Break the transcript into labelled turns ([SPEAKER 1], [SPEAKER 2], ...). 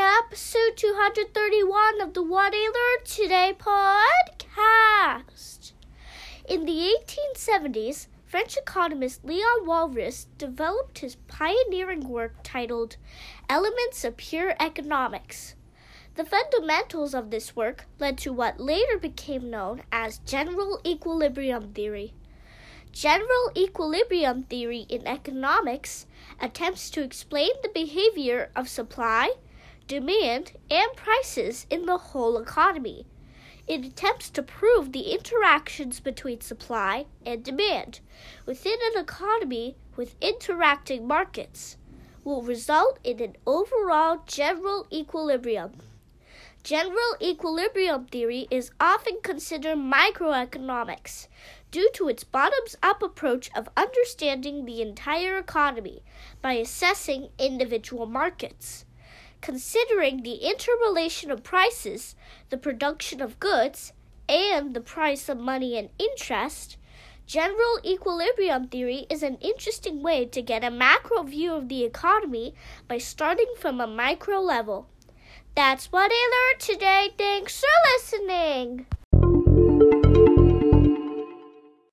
[SPEAKER 1] To episode 231 of the What I Learned Today podcast. In the 1870s, French economist Leon Walras developed his pioneering work titled Elements of Pure Economics. The fundamentals of this work led to what later became known as general equilibrium theory. General equilibrium theory in economics attempts to explain the behavior of supply, demand, and prices in the whole economy. It attempts to prove the interactions between supply and demand within an economy with interacting markets will result in an overall general equilibrium. General equilibrium theory is often considered microeconomics due to its bottoms up approach of understanding the entire economy by assessing individual markets. Considering the interrelation of prices, the production of goods, and the price of money and interest, General equilibrium theory is an interesting way to get a macro view of the economy by starting from a micro level. That's what I learned today. Thanks for listening.